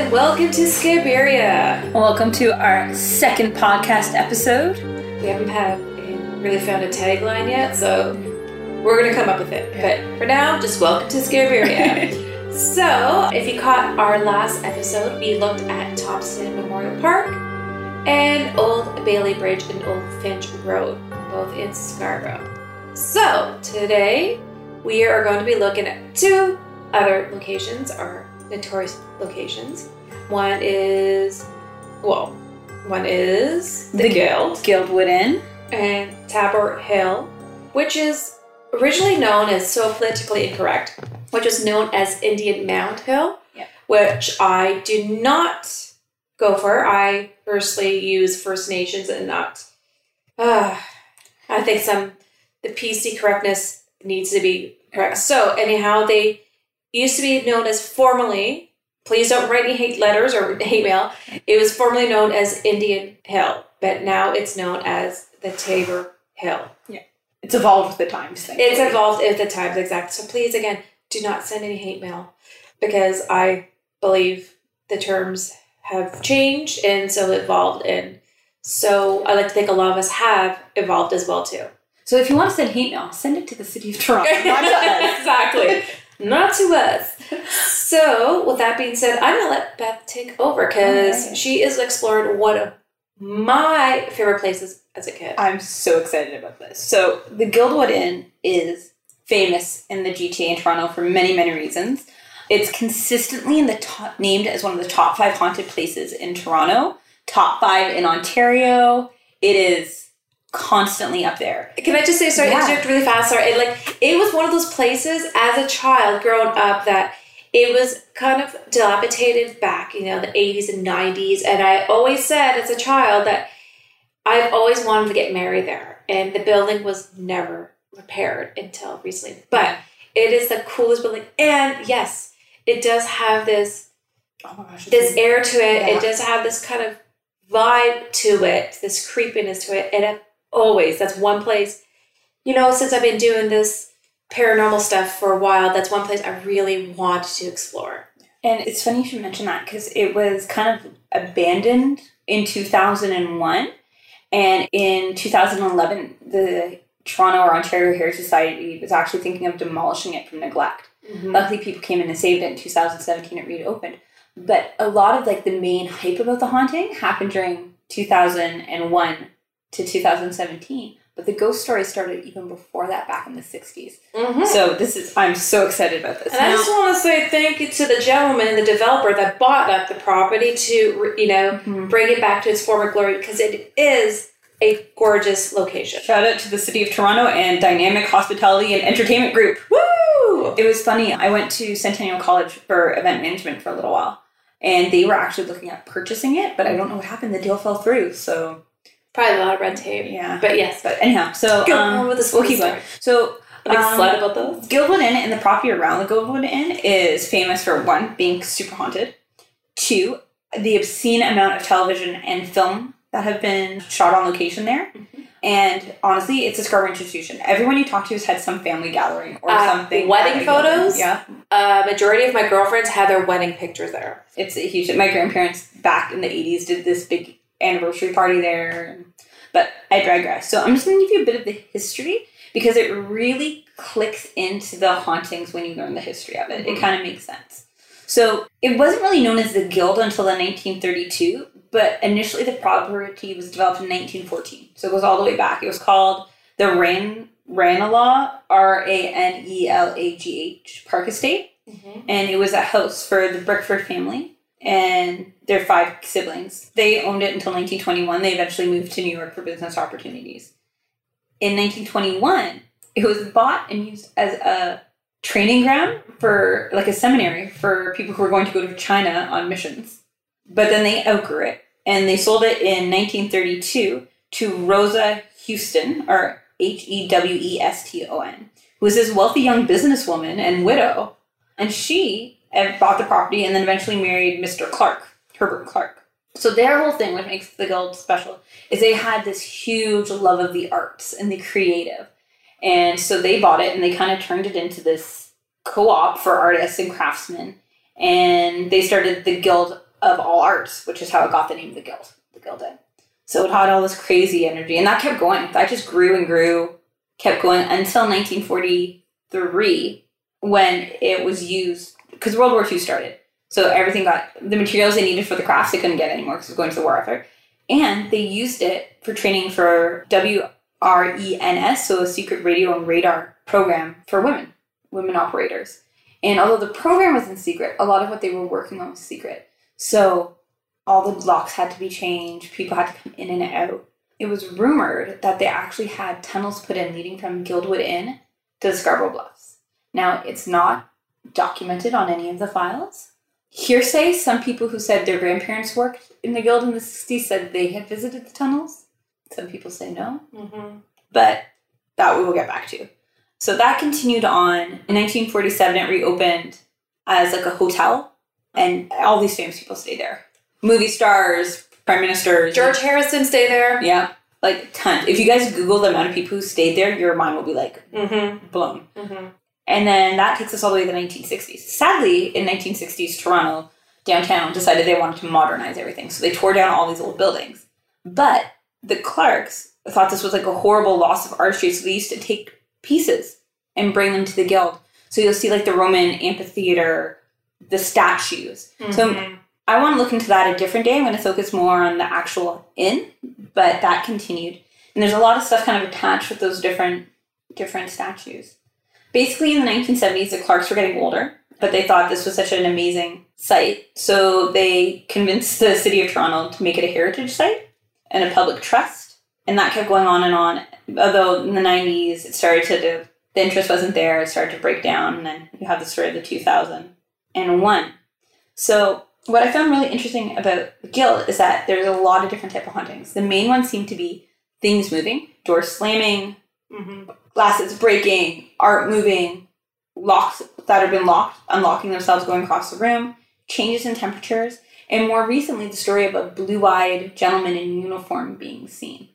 and welcome to Scarberia. Welcome to our second podcast episode. We haven't had really found a tagline yet, so we're gonna come up with it. But for now, just welcome to Scarberia. so, if you caught our last episode, we looked at Thompson Memorial Park and Old Bailey Bridge and Old Finch Road, both in Scarborough. So, today we are going to be looking at two other locations, our notorious locations. One is, well, one is the, The Guild Guildwood Inn. and Taber Hill, which is originally known as so politically incorrect, which was known as Indian Mound Hill, Yeah. which I do not go for. I personally use First Nations and not. Uh, I think some the PC correctness needs to be correct. So anyhow, they used to be known as formerly. Please don't write any hate letters or hate mail. It was formerly known as Indian Hill, but now it's known as the Taber Hill. Yeah. It's evolved with the times. Thing. It's evolved at the times exact. So please, again, do not send any hate mail because I believe the terms have changed and so evolved, and so I like to think a lot of us have evolved as well too. So if you want to send hate mail, send it to the city of Toronto. not to us. exactly. Not to us. So, with that being said, I'm gonna let Beth take over because Alright. she has explored one of my favorite places as a kid. I'm so excited about this. So the Guildwood Inn is famous in the GTA in Toronto for many, many reasons. It's consistently in the top, named as one of the top five haunted places in Toronto, top five in Ontario. It is constantly up there. Can I just say, sorry, Yeah. interject really fast? Sorry, it, like it was one of those places as a child growing up that it was kind of dilapidated back, you know, the eighties and nineties, and I always said as a child that I've always wanted to get married there, and the building was never repaired until recently. But it is the coolest building, and yes, it does have this Oh my gosh. this air to it. Yeah. It does have this kind of vibe to it, this creepiness to it. And it always, that's one place, you know, since I've been doing this paranormal stuff for a while, that's one place I really want to explore. And it's funny you should mention that because it was kind of abandoned in 2001. And in 2011, the Toronto or Ontario Heritage Society was actually thinking of demolishing it from neglect. Mm-hmm. Luckily, people came in and saved it in 2017. It reopened. But a lot of like the main hype about the haunting happened during 2001 to 2017. But the ghost story started even before that, back in the 60s. Mhm. So this is I'm so excited about this. And I just want to say thank you to the gentleman, and the developer that bought up the property to, you know, Mhm. bring it back to its former glory because it is a gorgeous location. Shout out to the City of Toronto and Dynamic Hospitality and Entertainment Group. Woo! It was funny. I went to Centennial College for event management for a little while, and they were actually looking at purchasing it, but I don't know what happened. The deal fell through. So Probably a lot of red tape. yeah. But yes, But anyhow, so Go um, on with the we'll keep going. So I'm um, excited about those. Guildwood Inn and the property around the Guildwood Inn is famous for one being super haunted, two the obscene amount of television and film that have been shot on location there. Mm-hmm. And honestly, it's a Scarborough institution. Everyone you talk to has had some family gathering or Uh, something. wedding at a Guildwood Inn. photos? Yeah, Uh, majority of my girlfriends had their wedding pictures there. it's a huge. My grandparents back in the '80s did this big anniversary party there. But I digress. So I'm just going to give you a bit of the history because it really clicks into the hauntings when you learn the history of it. It Mhm. kind of makes sense. So it wasn't really known as the Guild until the 1932, but initially the property was developed in 1914. So it goes all the way back. It was called the Ran Ranelagh R A N E L A G H Park Estate and it was a house for the Bickford family and their five siblings. They owned it until 1921. They eventually moved to New York for business opportunities. In 1921, it was bought and used as a training ground for like a seminary for people who were going to go to China on missions. But then they outgrew it and they sold it in 1932 to Rosa Houston, or H E W E S T O N, who was this wealthy young businesswoman and widow and she bought the property and then eventually married Mr. Clark, Herbert Clark. So their whole thing, what makes the guild special, is they had this huge love of the arts and the creative. And so they bought it and they kind of turned it into this co-op for artists and craftsmen. And they started the Guild of all arts, which is how it got the name of the guild. The guild did. So it had all this crazy energy, and that kept going. That just grew and grew, kept going until 1943 when it was used because World War II started. So everything got the materials they needed for the crafts they couldn't get anymore because it was going to the war effort, and they used it for training for WRENS, so a secret radio and radar program for women, women operators. And although the program was in secret, a lot of what they were working on was secret. So all the locks had to be changed, people had to come in and out. It was rumored that they actually had tunnels put in leading from Guildwood Inn to the Scarborough Bluffs. Now, it's not documented on any of the files. Hearsay, some people who said their grandparents worked in the guild in the 60s said they had visited the tunnels. Some people say no, Mm-hmm. but that we will get back to. So that continued on. In 1947, it reopened as like a hotel, and all these famous people stayed there. Movie stars, prime ministers. George Harrison stay there. Yeah, like tons. If you guys Google the amount of people who stayed there, your mind will be like Mm-hmm. blown. Mm-hmm. And then that takes us all the way to the 1960s. Sadly, in 1960s, Toronto downtown decided they wanted to modernize everything, so they tore down all these old buildings. But the Clarks thought this was like a horrible loss of artistry, so they used to take pieces and bring them to the guild. So you'll see like the Roman amphitheater, the statues. So Mhm. I want to look into that a different day. I'm going to focus more on the actual inn, but that continued. And there's a lot of stuff kind of attached with those different different statues. Basically, in the 1970s, the Clarks were getting older, but they thought this was such an amazing site, so they convinced the city of Toronto to make it a heritage site and a public trust. And that kept going on and on. Although in the 90s, it started to the interest wasn't there. It started to break down, and then you have the story of the 2001. So what I found really interesting about the guild is that there's a lot of different type of hauntings. The main ones seem to be things moving, doors slamming, Mm-hmm. Glasses breaking, art moving, locks that have been locked, unlocking themselves, going across the room, changes in temperatures, and more recently, the story of a blue eyed gentleman in uniform being seen.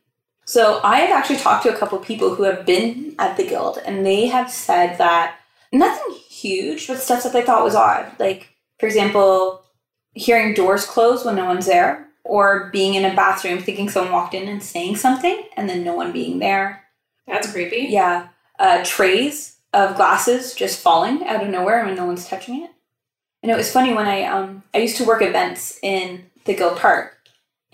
So, I have actually talked to a couple people who have been at the guild, and they have said that nothing huge, but stuff that they thought was odd. Like, for example, hearing doors close when no one's there, or being in a bathroom thinking someone walked in and saying something, and then no one being there That's creepy. yeah, uh, trays of glasses just falling out of nowhere when no one's touching it. And it was funny when I um I used to work events in the Guild Park,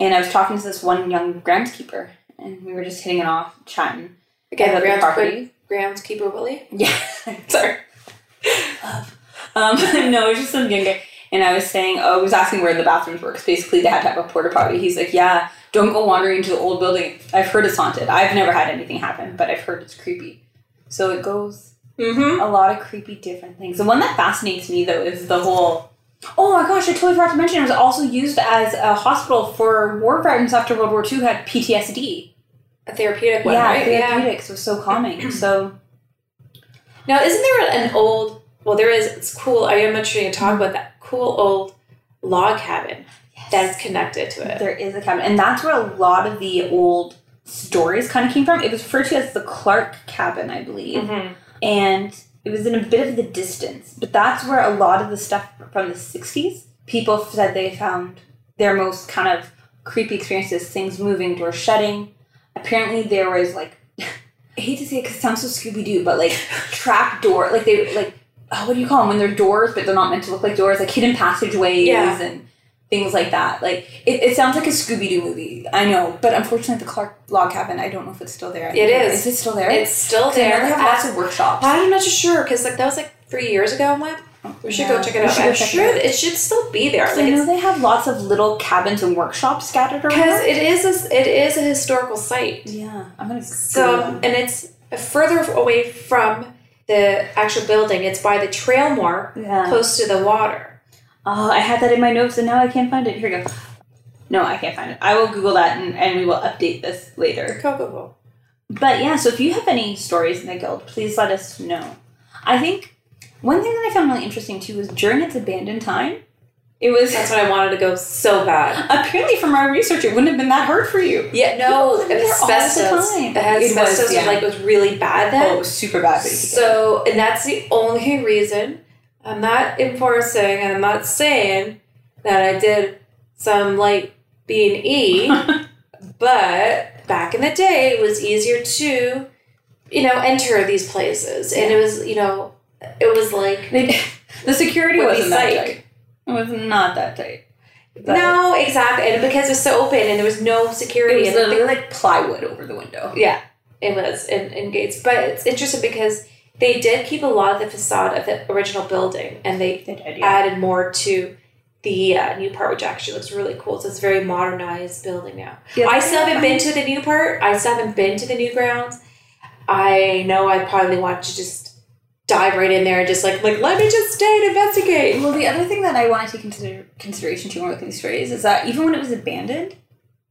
and I was talking to this one young groundskeeper, and we were just hitting it off, chatting Again, about the grounds, property. groundskeeper Willie. Yeah, sorry. um, no, it was just some young guy. And I was saying, oh, I was asking where the bathrooms were because basically they had to have a porta potty. He's like, yeah, don't go wandering into the old building. I've heard it's haunted. I've never had anything happen, but I've heard it's creepy. So it goes Mm-hmm. a lot of creepy different things. The one that fascinates me though is the whole. Oh my gosh! I totally forgot to mention it was also used as a hospital for war veterans after World War II who had PTSD. A therapeutic one, yeah, right? Yeah. therapeutics was so calming. so Now, isn't there an old? Well, there is. It's cool. I am interested to talk about that cool old log cabin that's connected to it. There is a cabin, and that's where a lot of the old stories kind of came from. It was referred to as the Clark cabin, I believe, Mm-hmm. and it was in a bit of the distance. But that's where a lot of the stuff from the '60s, people said they found their most kind of creepy experiences: things moving, doors shutting. Apparently, there was like, I hate to say it because it sounds so Scooby Doo, but like trap door, like they like. Oh, what do you call them when they're doors, but they're not meant to look like doors, like hidden passageways Yeah. and things like that. Like it, it sounds like a Scooby Doo movie. I know, but unfortunately, the Clark Log Cabin. I don't know if it's still there. It is. Is it still there? It's still there. They have lots of workshops. I'm not too sure because like that was like three years ago. I'm like, we should Yeah. go check it out. I'm it it should still be there. So Like I know they have lots of little cabins and workshops scattered around. because it is a, it is a historical site. yeah, I'm gonna. So and it's further away from the actual building. It's by the trail more yeah. close to the water. Oh, I had that in my notes and now I can't find it. Here we go. No, I can't find it. I will Google that and, and we will update this later. Go go go. But yeah, so if you have any stories in the guild, please let us know. I think one thing that I found really interesting too was during its abandoned time, it was That's what I wanted to go so bad. apparently from our research, it wouldn't have been that hard for you. Yeah, no, People live all the asbestos. time. It had It was, like was really bad then. Oh, it was super bad. So, and that's the only reason I'm not enforcing and I'm not saying that I did some light B and E. but back in the day, it was easier to, you know, enter these places, and it was, you know, it was like the security wasn't that tight. It was not that tight. No, exactly, and because it was so open and there was no security, It was literally like plywood over the window. Yeah, it was in, in Gates. But it's interesting because they did keep a lot of the facade of the original building and they They did, added more to the uh, new part, which actually looks really cool. So it's a very modernized building now. Yeah, I still haven't been to the new part. I still haven't been to the new grounds. I know I probably want to just dive right in there and just like like let me just stay and investigate. Well, the other thing that I want to take into consideration too when look at these stories is that even when it was abandoned,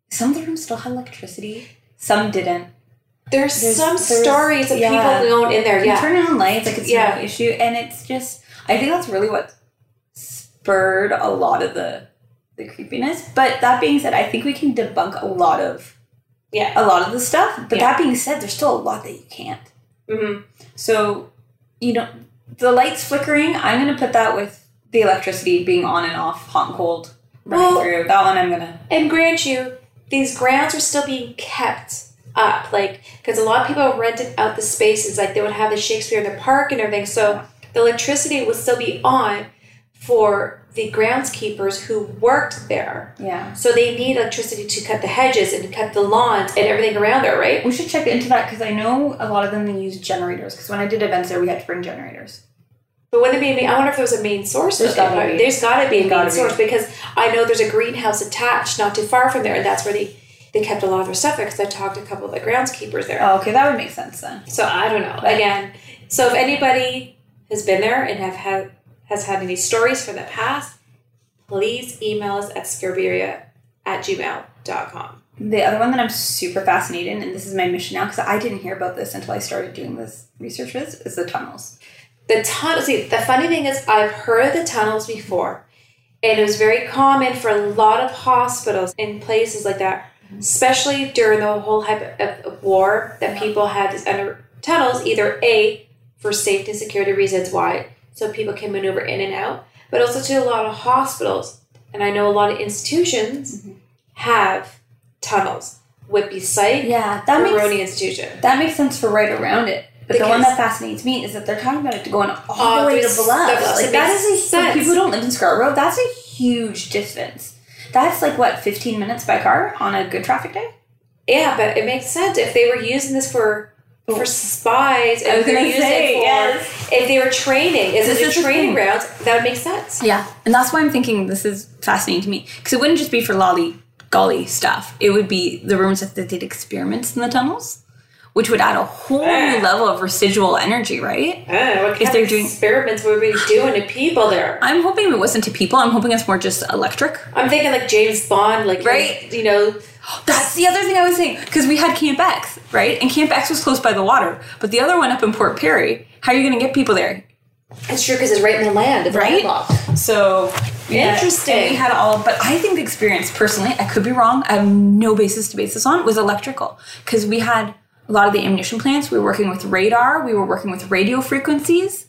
some of the rooms still had electricity, some didn't. There's, There's- some there's- stories of yeah. people going in there. You Yeah, turn on lights, like it's Yeah. no issue, and it's just I think that's really what spurred a lot of the the creepiness. But that being said, I think we can debunk a lot of yeah. a lot of the stuff. But Yeah. that being said, there's still a lot that you can't. hmm So, you know, the lights flickering, I'm going to put that with the electricity being on and off, hot and cold, running Well- through. That one I'm going to. And grant you, these grounds are still being kept up, like because a lot of people rented out the spaces, like they would have the Shakespeare in the park and everything. So the electricity would still be on for the groundskeepers who worked there. Yeah. So they need electricity to cut the hedges and cut the lawns and everything around there, right? We should check into that because I know a lot of them they use generators. Because when I did events there, we had to bring generators. But wouldn't there be? I wonder if there was a main source. There's it. gotta be. There's got to be a main be. source because I know there's a greenhouse attached not too far from there, and that's where they they kept a lot of their stuff there. Because I talked to a couple of the groundskeepers there. Oh, okay, that would make sense then. So I don't know. But- Again, so if anybody has been there and have had has had any stories from the past, please email us at scarberia at gmail.com. The other one that I'm super fascinated in, and this is my mission now because I didn't hear about this until I started doing this research with, is the tunnels. The tunnels see the funny thing is I've heard of the tunnels before. And it was very common for a lot of hospitals in places like that, especially during the whole hype of, war, that people had these under tunnels, either A, for safety and security reasons, why, so people can maneuver in and out, but also to a lot of hospitals. And I know a lot of institutions mm-hmm. have tunnels. Whitby Psych, Yeah, that makes Institution. that makes sense for right around it. But the one that fascinates me is that they're talking about it going all Oh, the way to that- Like that makes a for sense. people who don't live in Scarborough. That's a huge distance. That's like what fifteen minutes by car on a good traffic day. Yeah, but it makes sense if they were using this for oh. for spies. And if they're gonna using say, it for, yes. if they were training, is This it a training grounds? That would make sense. Yeah, and that's why I'm thinking this is fascinating to me because it wouldn't just be for lolly golly stuff. It would be the rooms that they did experiments in the tunnels, which would add a whole new level of residual energy, right? Ah, what kind they're of doing- experiments were we doing to people there? I'm hoping it wasn't to people. I'm hoping it's more just electric. I'm thinking like James Bond, like Right. You know, That's the other thing I was saying because we had Camp X, right? And Camp X was close by the water, but the other one up in Port Perry. How are you going to get people there? it's true because it's right in the land. It's Right? landlocked. So Interesting. and we had all, but I think the experience personally, I could be wrong. I have no basis to base this on. Was electrical because we had a lot of the ammunition plants. We were working with radar. We were working with radio frequencies.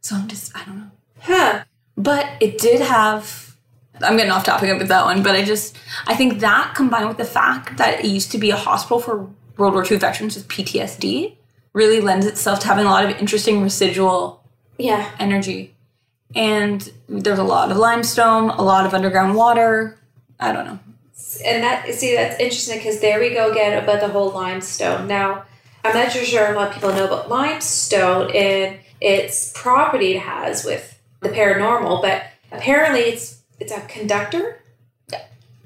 So I'm just, I don't know. Huh? But it did have. I'm getting off topic with that one, but I just I think that combined with the fact that it used to be a hospital for World War II veterans with PTSD really lends itself to having a lot of interesting residual Yeah. energy. And there's a lot of limestone, a lot of underground water. I don't know. And that see that's interesting because there we go again about the whole limestone. Now I'm not sure a lot of people know about limestone and its property it has with the paranormal, but apparently it's it's a conductor.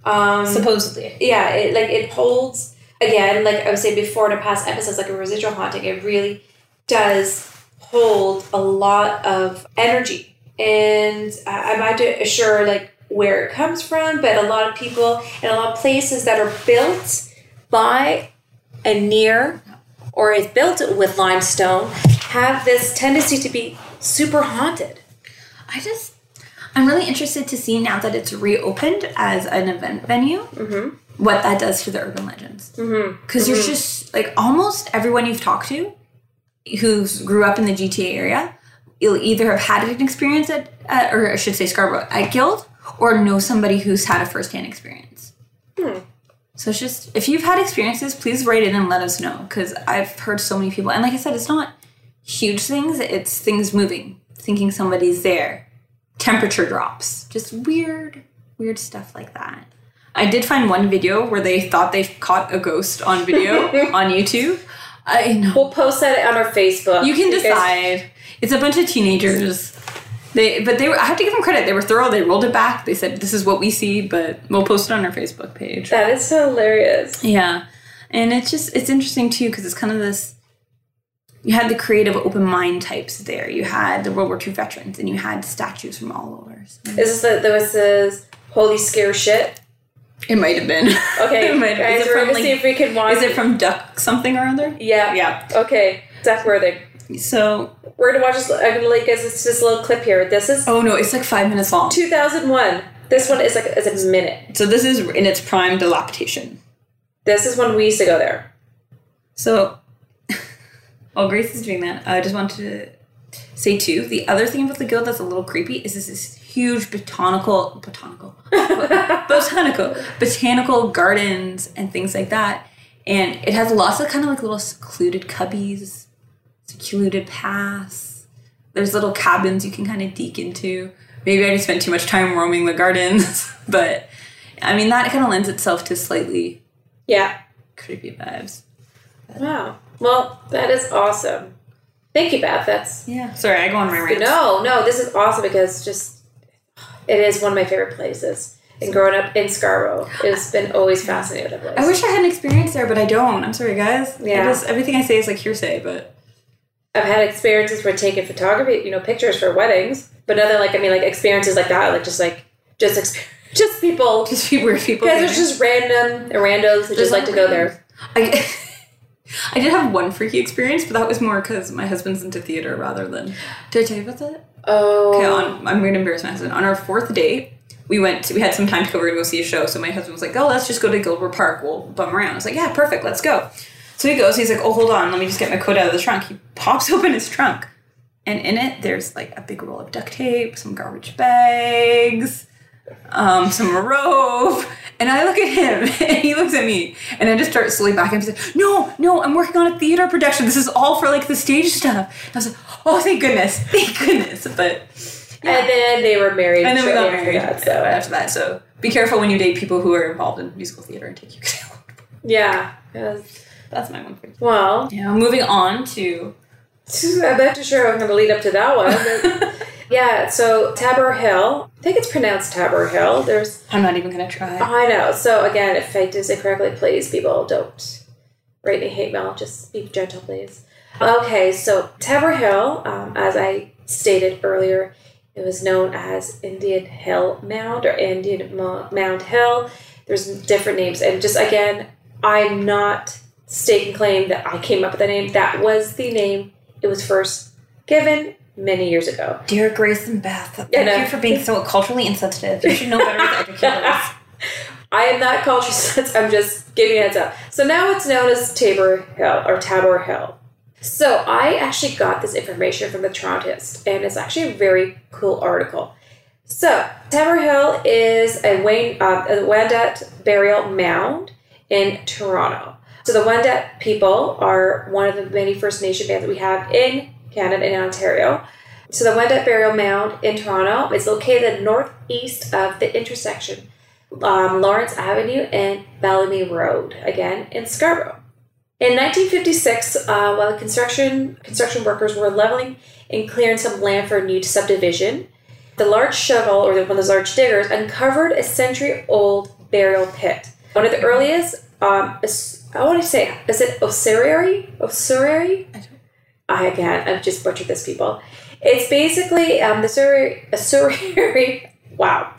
Um, Supposedly. yeah, it like it holds again, like I was saying before in a past episodes, like a residual haunting. It really does hold a lot of energy, and I- I'm not sure like where it comes from, but a lot of people and a lot of places that are built by and near or is built with limestone have this tendency to be super haunted. I just I'm really interested to see now that it's reopened as an event venue. Mm-hmm. What that does to the urban legends. Mm-hmm. Because there's mm-hmm. just like almost everyone you've talked to who grew up in the GTA area, you'll either have had an experience at, at or I should say Scarborough at Guild, or know somebody who's had a firsthand experience. Hmm. So it's just if you've had experiences, please write in and let us know because I've heard so many people, and like I said, it's not huge things; it's things moving, thinking somebody's there, temperature drops, just weird, weird stuff like that. I did find one video where they thought they caught a ghost on video on YouTube. I know. We'll post that on our Facebook. You can guys- decide. It's a bunch of teenagers. They, but they were. I have to give them credit. They were thorough. They rolled it back. They said, "This is what we see," but we'll post it on our Facebook page. That is hilarious. Yeah, and it's just it's interesting too because it's kind of this. You had the creative, open mind types there. You had the World War II veterans, and you had statues from all over. Is this the this is holy scare shit? It might have been. Okay, It might have- guys, is it we're from, gonna like- see if we can watch. Is it from Duck something or other? Yeah. Yeah. Okay, Duck Worthing. So, We're gonna watch this. I'm gonna like guys this this little clip here. This is oh no, it's like five minutes long. 2001. This one is like is a minute. So this is in its prime dilapidation. This is when we used to go there. So, while Grace is doing that, I just wanted to say too. The other thing about the guild that's a little creepy is this, this huge botanical, botanical, botanical, botanical gardens and things like that, and it has lots of kind of like little secluded cubbies, secluded paths. There's little cabins you can kind of deke into. Maybe I just spent too much time roaming the gardens, but I mean that kind of lends itself to slightly Yeah. creepy vibes. Wow. Well, that is awesome. Thank you, Beth. That's Yeah. Sorry, I go on my rant. no, no. This is awesome because just it is one of my favorite places. And growing up in Scarborough, it's been always fascinated with that place. I wish I had an experience there, but I don't. I'm sorry, guys. Yeah. just- everything I say is like hearsay, but I've had experiences where taking photography, you know, pictures for weddings, but nothing like I mean, like experiences like that, like just like just exp- just people. just weird people. Guys, there's just random uh, randos that just like to go there. I, I did have one freaky experience, but that was more because my husband's into theater rather than. Did I tell you about that? Oh, Okay, on oh. I'm going to embarrass my husband. On our fourth date, we went. To, we had some time to go. We were going to go see a show. So my husband was like, "Oh, let's just go to Gilbert Park. We'll bum around." I was like, "Yeah, perfect. Let's go." So he goes. He's like, "Oh, hold on. Let me just get my coat out of the trunk." He pops open his trunk, and in it, there's like a big roll of duct tape, some garbage bags, um, some rope. And I look at him, and he looks at me, and I just start slowly backing. He's like, "No, no, I'm working on a theater production. This is all for like the stage stuff." And I was like, "Oh, thank goodness, thank goodness!" But and then they were married. and then we got after married that, so so after that. So be careful when you date people who are involved in musical theater and take you. yeah. yes. That's my one thing. Well, Yeah, moving on to I'm not too sure I'm going to lead up to that one. Yeah, so Taber Hill. I think it's pronounced Taber Hill. There's I'm not even gonna try. I know. So again, if I did say correctly, please, people, don't write me hate mail. Just be gentle, please. Okay, so Taber Hill, um, as I stated earlier, it was known as Indian Hill Mound or Indian Mo- Mound Hill. There's different names, and just again, I'm not staking claim that I came up with the name. That was the name it was first given many years ago. Dear Grace and Beth, thank you for being so culturally insensitive. You should know better educators. I am not culturally sensitive. I'm just giving you a heads up. So now it's known as Taber Hill or Taber Hill. So I actually got this information from the Torontoist, and it's actually a very cool article. So Taber Hill is a Wayne uh, a Wendat burial mound in Toronto. So the Wendat people are one of the many First Nation bands that we have in Canada and Ontario. So the Wendat burial mound in Toronto is located northeast of the intersection um, Lawrence Avenue and Bellamy Road, again in Scarborough. In 1956, uh, while the construction construction workers were leveling and clearing some land for a new subdivision, the large shovel, or one of those large diggers, uncovered a century-old burial pit. One of the earliest, um, I want to say, is it ossuary? Ossuary? I I again, I've just butchered this, people. It's basically um, the ossuary, ossuary. Wow,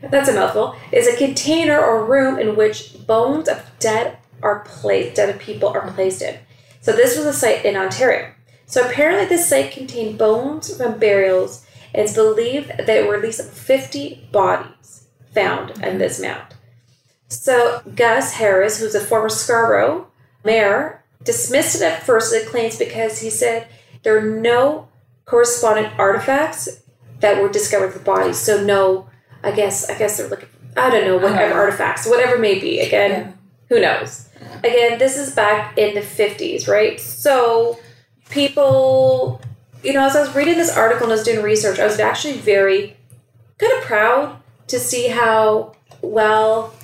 that's a mouthful. Is a container or room in which bones of dead are placed, dead people are placed in. So this was a site in Ontario. So apparently, this site contained bones from burials, and it's believed that there were at least 50 bodies found in this mound. So Gus Harris, who's a former Scarborough mayor, dismissed it at first the claims because he said there are no corresponding artifacts that were discovered with the bodies. So no I guess I guess they're looking. I don't know whatever Uh-huh. artifacts, whatever it may be. Again, Yeah. who knows? Again, this is back in the fifties, right? So people, you know, as I was reading this article and I was doing research, I was actually very kind of proud to see how well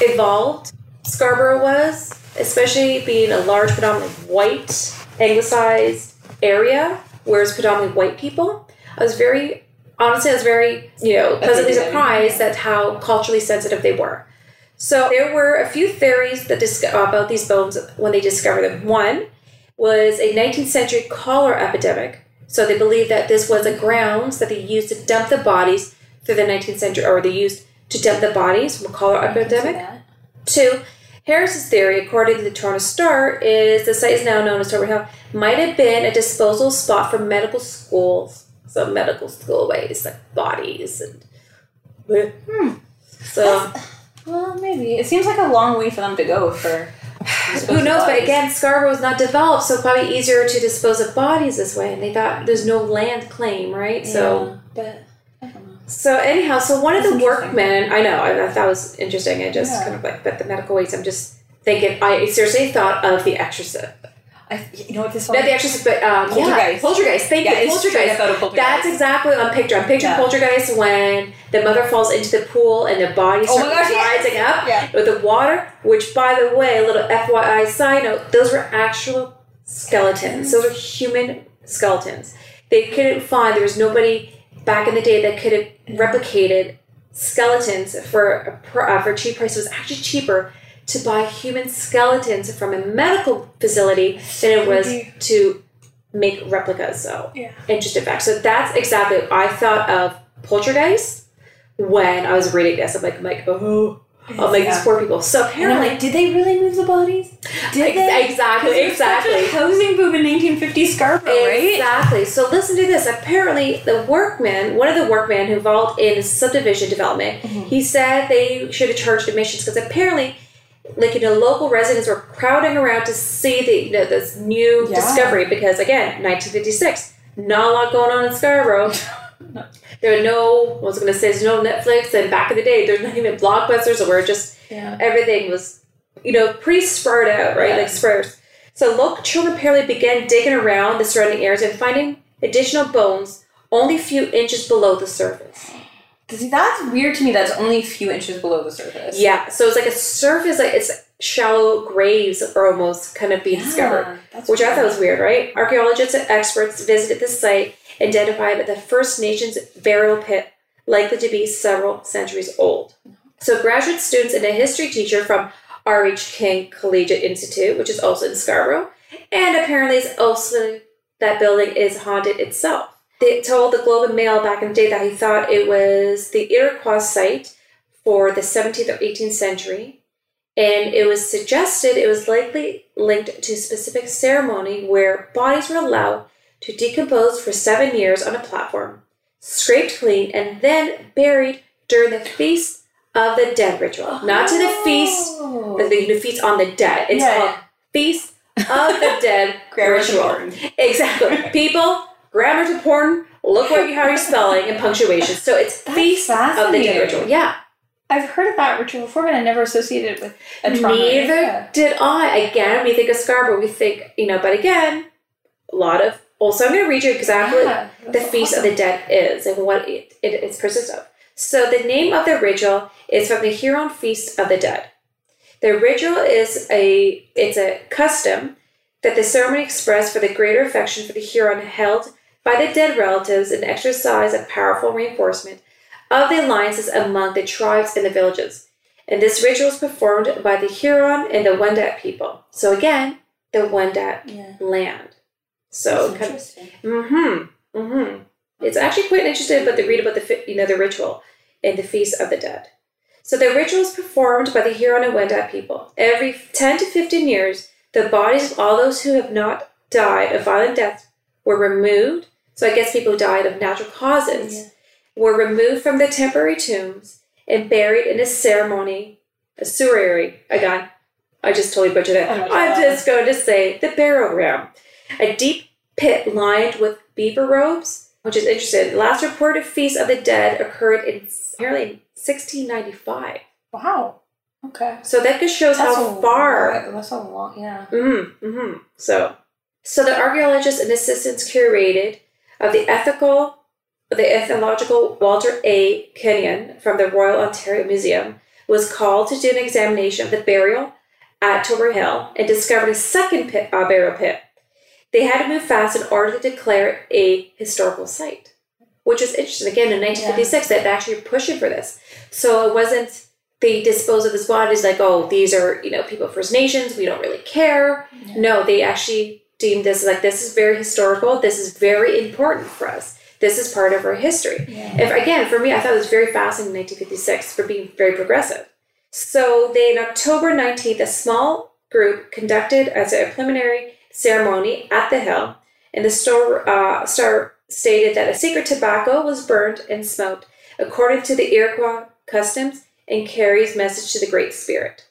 evolved Scarborough was, especially being a large, predominantly white, anglicized area, whereas predominantly white people. I was very, honestly, I was very, you know, pleasantly surprised at how culturally sensitive they were. So there were a few theories that dis- about uh, these bones when they discovered them. One was a 19th century cholera epidemic. So they believed that this was a grounds that they used to dump the bodies through the 19th century, or they used to dump the bodies from a cholera epidemic. Two, Harris's theory, according to the Toronto Star, is the site is now known as Torbert Hill, might have been a disposal spot for medical schools, so medical school waste, like bodies and. Hmm. So Well, maybe. It seems like a long way for them to go for. who knows? But again, Scarborough was not developed, so probably easier to dispose of bodies this way. And they thought there's no land claim, right? So but I don't know. So anyhow, so one of the workmen, I know, I thought that was interesting. I just Yeah. kind of like, but the medical waste, I'm just thinking. I seriously thought of the Exorcist, I, you know what this not the Exorcist, but um, Poltergeist. Yeah, Poltergeist. Thank Yeah, you, Poltergeist. Poltergeist. That's exactly what I'm picturing. I'm picturing Yeah. Poltergeist when the mother falls into the pool and the body Oh starts my gosh, yes! rising up Yeah. with the water. Which, by the way, a little FYI side note: those were actual skeletons. Those were human skeletons. They couldn't find. There was nobody back in the day that could have replicated skeletons for a uh, for cheap price. It was actually cheaper to buy human skeletons from a medical facility than it was to make replicas. So Yeah. interesting fact. So that's exactly what I thought of Poltergeist when I was reading this. I'm like, I'm like, oh, I'm like these poor people. So And I'm apparently, like, did they really move the bodies? Did they? exactly, 'Cause there's such exactly. a housing boom in 1950 Scarborough, right? Exactly. So listen to this. Apparently, the workman, one of the workmen who involved in subdivision development, Mm-hmm. he said they should have charged admissions because apparently, like you know, local residents were crowding around to see the you know this new Yeah. discovery because again, 1956, not a lot going on in Scarborough. There are no, I was going to say, there's no Netflix, and back in the day, there's not even blockbusters, so we're just Yeah. everything was, you know, pretty spread out, right? Yeah. Like sparse. So local children apparently began digging around the surrounding areas and finding additional bones only a few inches below the surface. See, that's weird to me. That's only a few inches below the surface. Yeah, so it's like a surface, like it's shallow graves are almost kind of being discovered, Yeah, that's which I thought was weird, right? Archaeologists and experts visited the site, identified that the First Nations burial pit likely to be several centuries old. So graduate students and a history teacher from R.H. King Collegiate Institute, which is also in Scarborough, and apparently is also that building is haunted itself. They told the Globe and Mail back in the day that he thought it was the Iroquois site for the 17th or 18th century, and it was suggested it was likely linked to a specific ceremony where bodies were allowed to decompose for seven years on a platform, scraped clean, and then buried during the Feast of the Dead ritual. Not to the feast, Oh. the, the feast on the dead. It's Yeah. called Feast of the Dead ritual. Exactly. People, grammar grammar's important. Look what you, how you're spelling and punctuation. So it's That's Feast of the Dead ritual. Yeah. I've heard of that ritual before, but I never associated it with a trauma. Neither area. did I. Again, we think of Scarborough, we think, you know, but again, a lot of. Also, I'm going to read you exactly Yeah, the Feast awesome. of the Dead is and what it, it, it's consists of. So, the name of the ritual is from the Huron Feast of the Dead. The ritual is a it's a custom that the ceremony expressed for the greater affection for the Huron held by the dead relatives and exercise a powerful reinforcement of the alliances among the tribes and the villages. And this ritual is performed by the Huron and the Wendat people. So again, the Wendat Yeah. land. So That's kind of interesting. Mm-hmm. Mm-hmm. It's actually quite interesting, but they read about the you know the ritual and the feast of the dead. So the ritual is performed by the Huron and Wendat people every ten to fifteen years. The bodies of all those who have not died of violent death were removed. So I guess people who died of natural causes Yeah. Were removed from the temporary tombs and buried in a ceremony, a surgery. Again, I just totally butchered it. Oh I'm just going to say the burial ground, a deep pit lined with beaver robes which is interesting. The last reported feast of the dead occurred in apparently 1695. Wow. Okay. So that just shows how far. That's a lot. Yeah. Mm-hmm, mm-hmm. So, so the archaeologists and assistants curated of the ethical, the ethnological Walter A. Kenyon from the Royal Ontario Museum was called to do an examination of the burial at Tober Hill and discovered a second pit, uh, burial pit. They had to move fast in order to declare a historical site, which was interesting. Again, in 1956, yeah. they actually pushing for this. So it wasn't they dispose of his bodies like, oh, these are, you know, people of First Nations, we don't really care. Yeah. No, they actually deemed this like this is very historical, this is very important for us. This is part of our history. Yeah. If again, for me, I thought it was very fascinating in 1956 for being very progressive. So they, in October 19th, a small group conducted as a preliminary ceremony at the hill, and the store, uh, star stated that a secret tobacco was burned and smoked according to the Iroquois customs and carries message to the Great Spirit.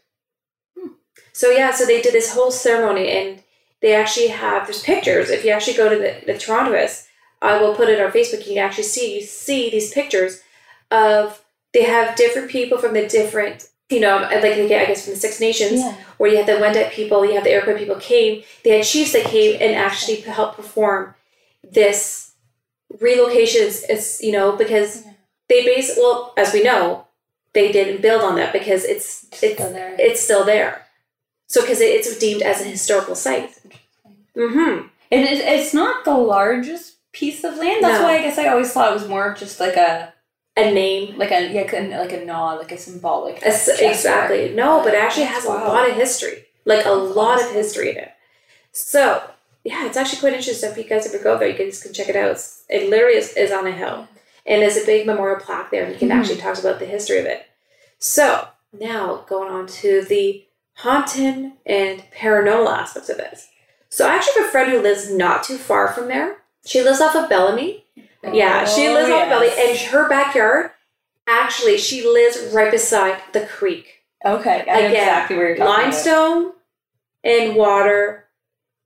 Hmm. So yeah, so they did this whole ceremony, and they actually have there's pictures. If you actually go to the, the Torontoist, I will put it on Facebook. You can actually see you see these pictures of they have different people from the different you know, like I guess from the Six Nations, yeah. where you have the Wendat people, you have the Iroquois people came. They had chiefs that came and actually helped perform this relocations. It's you know because yeah. they base well as we know they didn't build on that because it's it's still there. It's still there. So because it's deemed as a historical site. Mm-hmm. And it's not the largest piece of land. That's no. why I guess I always thought it was more just like a a name, like a yeah, like a nod, like a symbolic. A, exactly. No, but it actually has wow. a lot of history, like a lot of history in it. So yeah, it's actually quite interesting. If you guys ever go there, you guys can check it out. It literally is, is on a hill. And there's a big memorial plaque there, and he can mm-hmm. actually talk about the history of it. So now going on to the haunted and paranormal aspects of this. So I actually have a friend who lives not too far from there. She lives off of Bellamy. Oh, yeah, she lives yes. off of Bellamy, and her backyard actually she lives right beside the creek. Okay, I Again, exactly where you're limestone about. and water.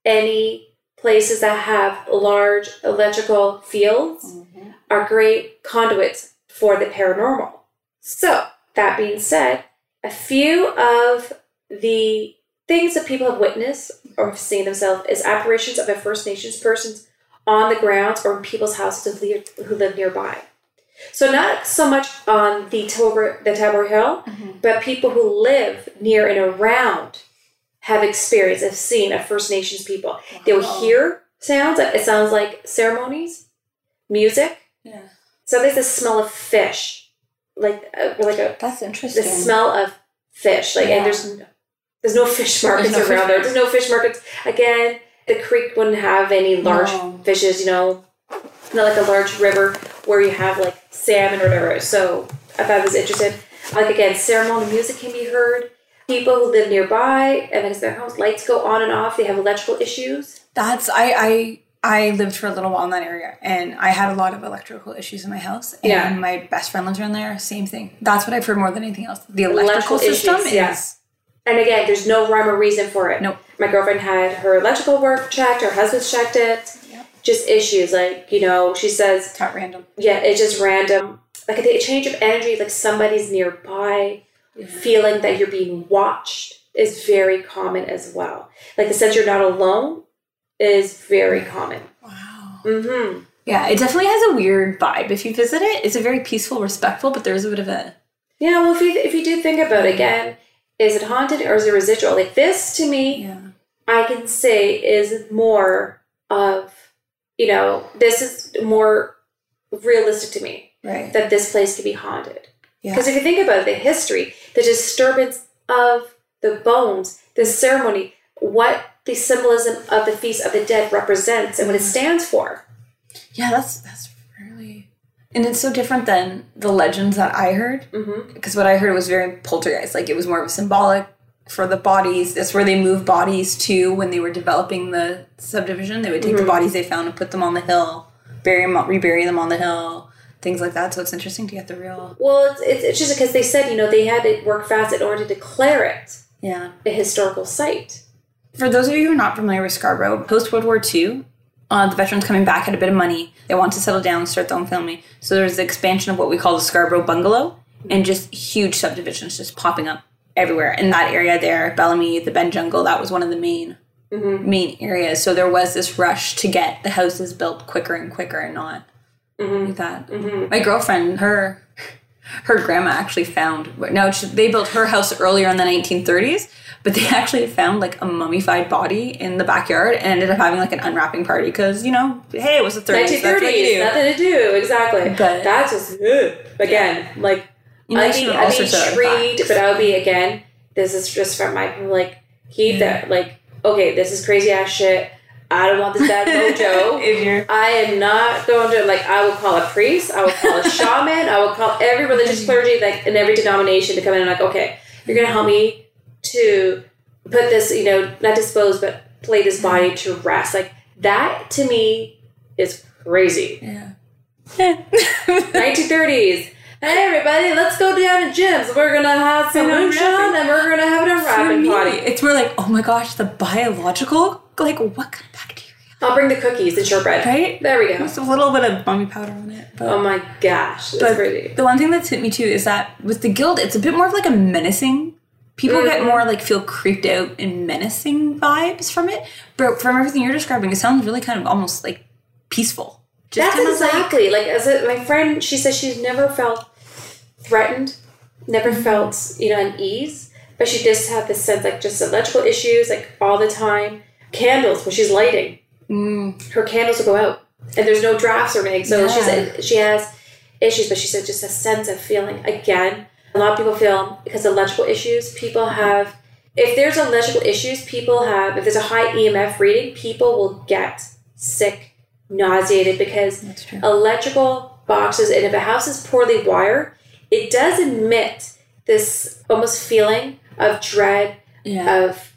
Any places that have large electrical fields mm-hmm. are great conduits for the paranormal. So, that being said, a few of the things that people have witnessed or seen themselves is apparitions of a First Nations persons on the grounds or in people's houses who live nearby. So not so much on the Taber, the Taber Hill, mm-hmm. but people who live near and around have experienced, have seen a First Nations people. Wow. They will hear sounds. It sounds like ceremonies, music. Yeah. So there's a smell of fish, like uh, like a. That's interesting. The smell of fish, like, yeah. and there's there's no fish markets no around fish there. There's no fish markets. Again, the creek wouldn't have any large no. fishes. You know, not like a large river where you have like salmon or whatever. So if I thought it was interesting. Like again, ceremonial music can be heard. People who live nearby and then their homes, lights go on and off. They have electrical issues that's I I I lived for a little while in that area and I had a lot of electrical issues in my house. And yeah. my best friend lives around there, same thing. That's what I've heard more than anything else. The electrical, electrical system issues, is yeah. And again, there's no rhyme or reason for it. Nope. My girlfriend had her electrical work checked, her husband's checked it. Yep. Just issues like, you know, she says It's not random. Yeah, it's just random. Like a change of energy, like somebody's nearby, yeah. feeling that you're being watched is very common as well. Like the sense you're not alone is very common. Wow. Mm-hmm. Yeah, it definitely has a weird vibe. If you visit it, it's a very peaceful, respectful, but there's a bit of a yeah. Well, if you if you do think about it again, is it haunted or is it residual? Like this to me, yeah. I can say is more of you know this is more realistic to me. Right. That this place could be haunted. Because yeah. if you think about it, the history, the disturbance of the bones, the ceremony, what the symbolism of the Feast of the Dead represents and what it mm-hmm. stands for. Yeah, that's that's really, and it's so different than the legends that I heard. Mm-hmm. Because what I heard was very poltergeist, like it was more of a symbolic for the bodies. That's where they moved bodies to when they were developing the subdivision. They would take mm-hmm. the bodies they found and put them on the hill, bury them, rebury them on the hill, things like that. So it's interesting to get the real. Well, it's, it's, it's just because they said you know they had to work fast in order to declare it. Yeah. A historical site for those of you who are not familiar with Scarborough, post World War II, uh, the veterans coming back had a bit of money. They want to settle down, start their own family. So there was the expansion of what we call the Scarborough Bungalow, and just huge subdivisions just popping up everywhere in that area there. Bellamy, the Ben Jungle, that was one of the main mm-hmm. main areas. So there was this rush to get the houses built quicker and quicker, and not mm-hmm. like that. Mm-hmm. My girlfriend, her her grandma actually found now she- they built her house earlier in the 1930s but they actually found like a mummified body in the backyard and ended up having like an unwrapping party because you know hey it was the 30s that's what you 1930s, do nothing to do. Exactly. But- that's just ugh. again like You know, I'd be, I'd be intrigued, but I would be again. This is just from my like keep that like okay. This is crazy ass shit. I don't want this bad mojo. if you're I am not going to like. I will call a priest. I will call a shaman. I will call every religious clergy, like in every denomination, to come in and like, okay, you're gonna help me to put this, you know, not dispose, but lay this body mm-hmm. to rest. Like that to me is crazy. yeah 1930s. Hey everybody, let's go down to Jim's. We're gonna have some moonshine and we're gonna have an For unwrapping me, party. it's more like oh my gosh the biological like what kind of bacteria I'll bring the cookies and shortbread. Right? There we go. there's a little bit of mummy powder on it but Oh my gosh, that's crazy. the one thing that's hit me too is that with the guild, it's a bit more of like a menacing. People get Mhm. more like feel creeped out and menacing vibes from it. But from everything you're describing, it sounds really kind of almost like peaceful. Just That's of like- exactly like, as a, my friend. She says she's never felt threatened, never Mm-hmm. felt you know unease, but she just had this sense like just electrical issues like all the time. Candles when she's lighting, Mm, her candles will go out, and there's no drafts or anything. So Yeah. she said she has issues, but she said just a sense of feeling again. A lot of people feel because of electrical issues. People have if there's electrical issues, people have if there's a high EMF reading, people will get sick, nauseated because electrical boxes and if a house is poorly wired it does emit this almost feeling of dread Yeah. of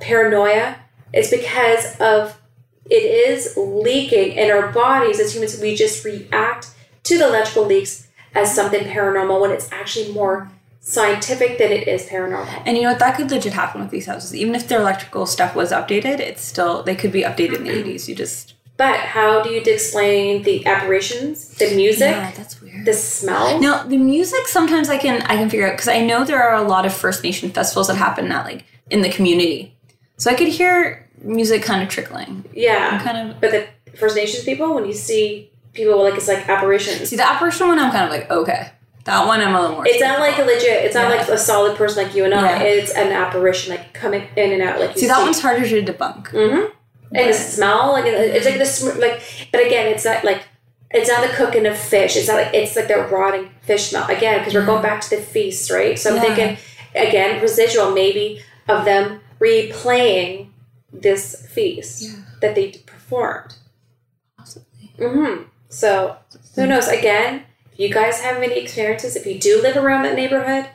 paranoia it's because of it is leaking in our bodies as humans we just react to the electrical leaks as something paranormal when it's actually more scientific than it is paranormal And you know what? That could legit happen with these houses. Even if their electrical stuff was updated, it's still they could be updated in the 80s. You just but how do you explain the apparitions the music yeah, that's weird. the smell Now the music sometimes I can I can figure out because I know there are a lot of First Nation festivals that happen at like in the community, so I could hear music kind of trickling. yeah I'm kind of But the First Nations people, when you see people like it's like apparitions, see the apparition one. I'm kind of like okay, that one I'm a little more. it's not like a legit. It's not Yeah. like a solid person like you and I. Yeah. It's an apparition, like coming in and out. Like you see that one's harder to debunk. Mm-hmm. And the smell, like it's like the sm- like. But again, it's not like it's not the cooking of fish. It's not like it's like the rotting fish smell again because we're going back to the feast, right? So I'm Yeah. thinking again residual maybe of them replaying this feast Yeah. that they performed. Possibly. Mm-hmm. So who knows? Again, if you guys have any experiences, if you do live around that neighborhood,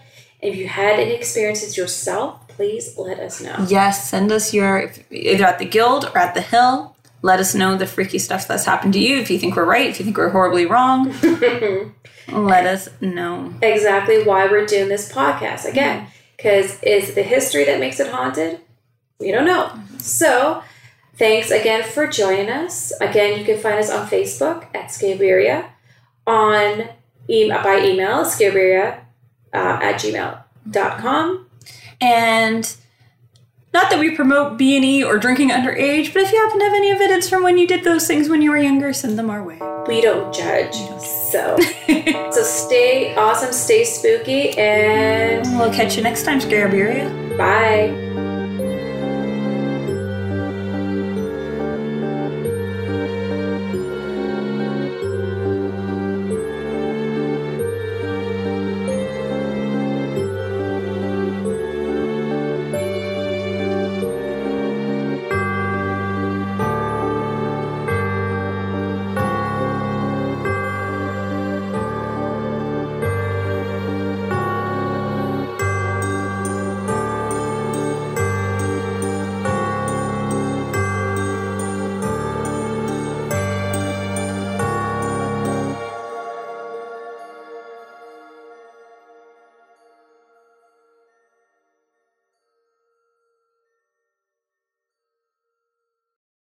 if you had any experiences yourself, please let us know. Yes, send us your either at the guild or at the hill. Let us know the freaky stuff that's happened to you. If you think we're right, if you think we're horribly wrong, let us know. exactly why we're doing this podcast again. Because is the history that makes it haunted? We don't know. So thanks again for joining us. Again, you can find us on Facebook at Scarberia, on e- by email, scarberia uh, at gmail.com. And not that we promote B and E or drinking underage, but if you happen to have any evidence from when you did those things when you were younger, send them our way. We don't judge. So so stay awesome, stay spooky, and we'll catch you next time, Scarberia. bye.